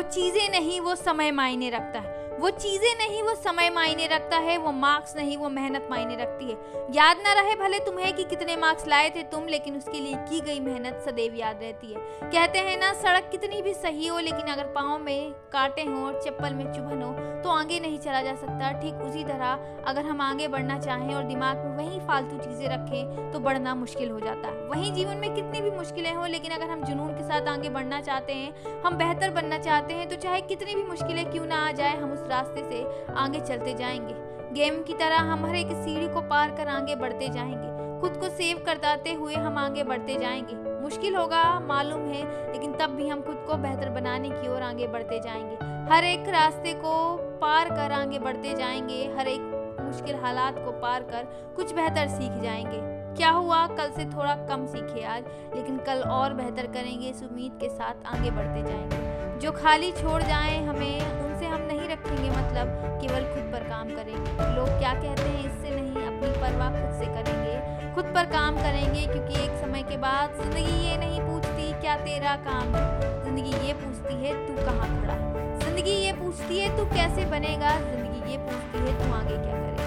वो चीज़ें नहीं वो समय मायने रखता है। वो चीज़ें नहीं, वो समय मायने रखता है, वो मार्क्स नहीं, वो मेहनत मायने रखती है। याद ना रहे भले तुम्हें कि कितने मार्क्स लाए थे तुम, लेकिन उसके लिए की गई मेहनत सदैव याद रहती है। कहते हैं ना, सड़क कितनी भी सही हो, लेकिन अगर पाँव में कांटे हों और चप्पल में चुभन हो तो आगे नहीं चला जा सकता। ठीक उसी तरह अगर हम आगे बढ़ना चाहें और दिमाग में वही फालतू चीज़ें रखें तो बढ़ना मुश्किल हो जाता है। वहीं जीवन में कितनी भी मुश्किलें हों, लेकिन अगर हम जुनून के साथ आगे बढ़ना चाहते हैं, हम बेहतर बनना चाहते हैं तो चाहे कितनी भी मुश्किलें क्यों ना आ जाए, हम उस रास्ते से आगे चलते जाएँगे। गेम की तरह हम हर एक सीढ़ी को पार कर आगे बढ़ते जाएँगे। खुद को सेव करताते हुए हम आगे बढ़ते जाएँगे। मुश्किल होगा, मालूम है, लेकिन तब भी हम खुद को बेहतर बनाने की ओर आगे बढ़ते जाएँगे। हर एक रास्ते को पार कर आगे बढ़ते जाएँगे। हर एक मुश्किल हालात को पार कर कुछ बेहतर सीख जाएँगे। क्या हुआ? कल से थोड़ा कम सीखे आज, लेकिन कल और बेहतर करेंगे। इस उम्मीद के साथ आगे बढ़ते जाएँगे। जो खाली छोड़ जाएँ हमें, उनसे हम नहीं रखेंगे मतलब केवल खुद पर काम करेंगे। लोग क्या कहते हैं, इससे नहीं, अपनी परवाह खुद से करेंगे। खुद पर काम करेंगे, क्योंकि एक समय के बाद ज़िंदगी ये नहीं पूछती, क्या तेरा काम है? ज़िंदगी ये पूछती है, तू कहाँ खड़ा है? ज़िंदगी ये पूछती है, तू कैसे बनेगा? ज़िंदगी ये पूछती है, तू आगे क्या करेगा?